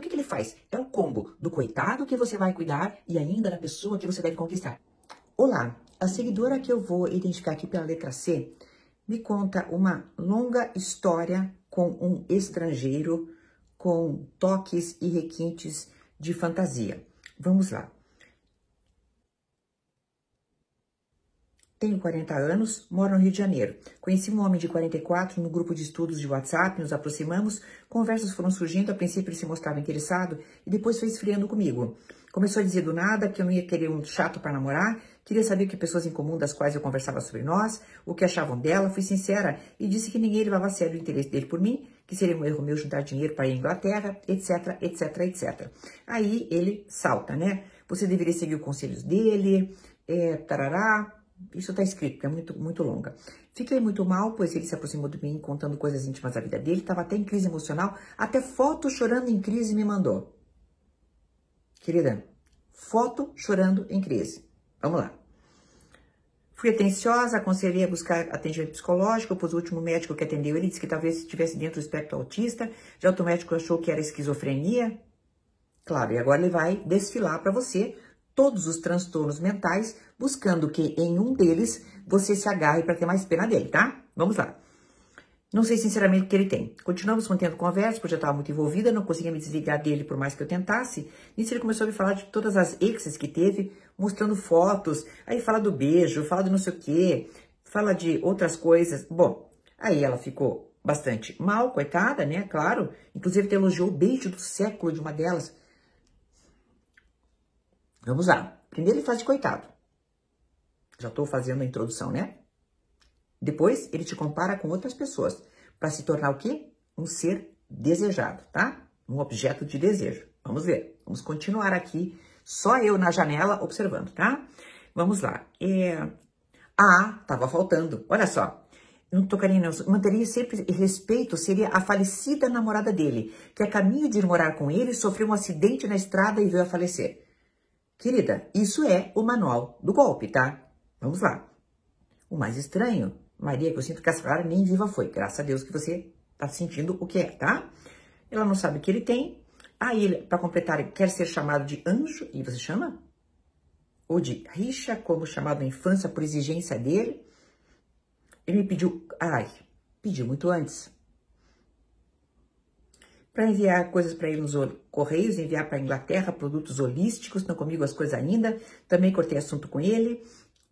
O que, que ele faz? É o combo do coitado que você vai cuidar e ainda da pessoa que você deve conquistar. Olá, a seguidora que eu vou identificar aqui pela letra C me conta uma longa história com um estrangeiro com toques e requintes de fantasia. Vamos lá. Tenho 40 anos, moro no Rio de Janeiro. Conheci um homem de 44 no grupo de estudos de WhatsApp, nos aproximamos, conversas foram surgindo, a princípio ele se mostrava interessado e depois foi esfriando comigo. Começou a dizer do nada que eu não ia querer um chato para namorar, queria saber que pessoas em comum das quais eu conversava sobre nós, o que achavam dela, fui sincera e disse que ninguém levava a sério o interesse dele por mim, que seria um erro meu juntar dinheiro para ir à Inglaterra, etc, etc, etc. Aí ele salta, né? Você deveria seguir os conselhos dele, é, tarará, isso está escrito, é muito, muito longa. Fiquei muito mal, pois ele se aproximou de mim contando coisas íntimas da vida dele, estava até em crise emocional, até foto chorando em crise me mandou. Querida, foto chorando em crise. Vamos lá. Fui atenciosa, aconselhei a buscar atendimento psicológico, pois o último médico que atendeu ele disse que talvez estivesse dentro do espectro autista, já outro médico achou que era esquizofrenia. Claro, e agora ele vai desfilar para você todos os transtornos mentais, buscando que em um deles você se agarre para ter mais pena dele, tá? Vamos lá. Não sei sinceramente o que ele tem. Continuamos mantendo conversa, porque eu já estava muito envolvida, não conseguia me desligar dele por mais que eu tentasse. Nisso ele começou a me falar de todas as exes que teve, mostrando fotos. Aí fala do beijo, fala do não sei o quê, fala de outras coisas. Bom, aí ela ficou bastante mal, coitada, né? Claro. Inclusive, até elogiou o beijo do século de uma delas. Vamos lá. Primeiro ele faz de coitado. Já estou fazendo a introdução, né? Depois ele te compara com outras pessoas para se tornar o quê? Um ser desejado, tá? Um objeto de desejo. Vamos ver. Vamos continuar aqui, só eu na janela observando, tá? Vamos lá. É... Ah, tava faltando. Olha só. Não tocaria, não. Manteria sempre respeito, seria a falecida namorada dele, que a caminho de ir morar com ele sofreu um acidente na estrada e veio a falecer. Querida, isso é o manual do golpe, tá? Vamos lá. O mais estranho, Maria, que eu sinto que essa cara nem viva foi. Graças a Deus que você tá sentindo o que é, tá? Ela não sabe o que ele tem. Aí, ele, para completar, quer ser chamado de anjo, e você chama? Ou de rixa, como chamado na infância por exigência dele. Ele me pediu, ai, pediu muito antes para enviar coisas para ele nos correios, enviar para a Inglaterra produtos holísticos, não comigo as coisas ainda. Também cortei assunto com ele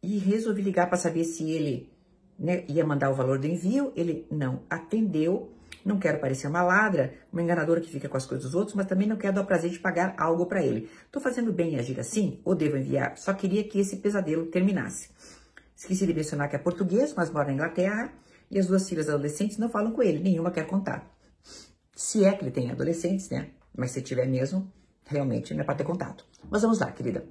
e resolvi ligar para saber se ele né, ia mandar o valor do envio. Ele não atendeu. Não quero parecer uma ladra, uma enganadora que fica com as coisas dos outros, mas também não quero dar o prazer de pagar algo para ele. Estou fazendo bem em agir assim? Ou devo enviar? Só queria que esse pesadelo terminasse. Esqueci de mencionar que é português, mas mora na Inglaterra e as duas filhas adolescentes não falam com ele, nenhuma quer contar. Se é que ele tem adolescentes, né? Mas se tiver mesmo, realmente não é para ter contato. Mas vamos lá, querida.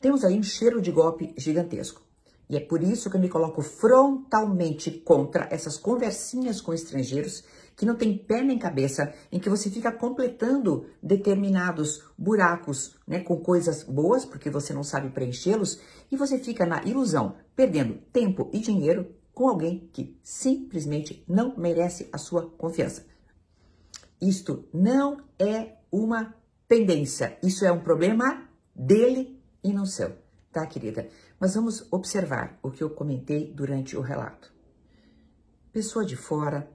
Temos aí um cheiro de golpe gigantesco. E é por isso que eu me coloco frontalmente contra essas conversinhas com estrangeiros que não tem pé nem cabeça, em que você fica completando determinados buracos, né, com coisas boas, porque você não sabe preenchê-los, e você fica na ilusão, perdendo tempo e dinheiro com alguém que simplesmente não merece a sua confiança. Isto não é uma pendência, isso é um problema dele e não seu, tá, querida? Mas vamos observar o que eu comentei durante o relato. Pessoa de fora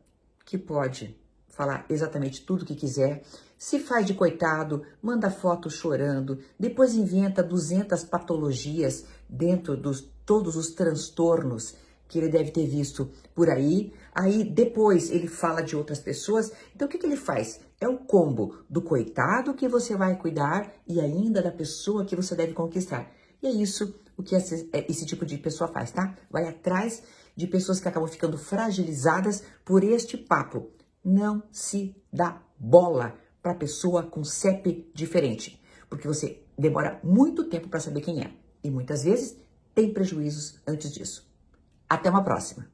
que pode falar exatamente tudo o que quiser, se faz de coitado, manda foto chorando, depois inventa 200 patologias dentro dos todos os transtornos que ele deve ter visto por aí. Aí depois ele fala de outras pessoas. Então o que, que ele faz? É o combo do coitado que você vai cuidar e ainda da pessoa que você deve conquistar. E é isso o que esse, é, esse tipo de pessoa faz, tá? Vai atrás de pessoas que acabam ficando fragilizadas por este papo. Não se dá bola para pessoa com CEP diferente, porque você demora muito tempo para saber quem é e muitas vezes tem prejuízos antes disso. Até uma próxima!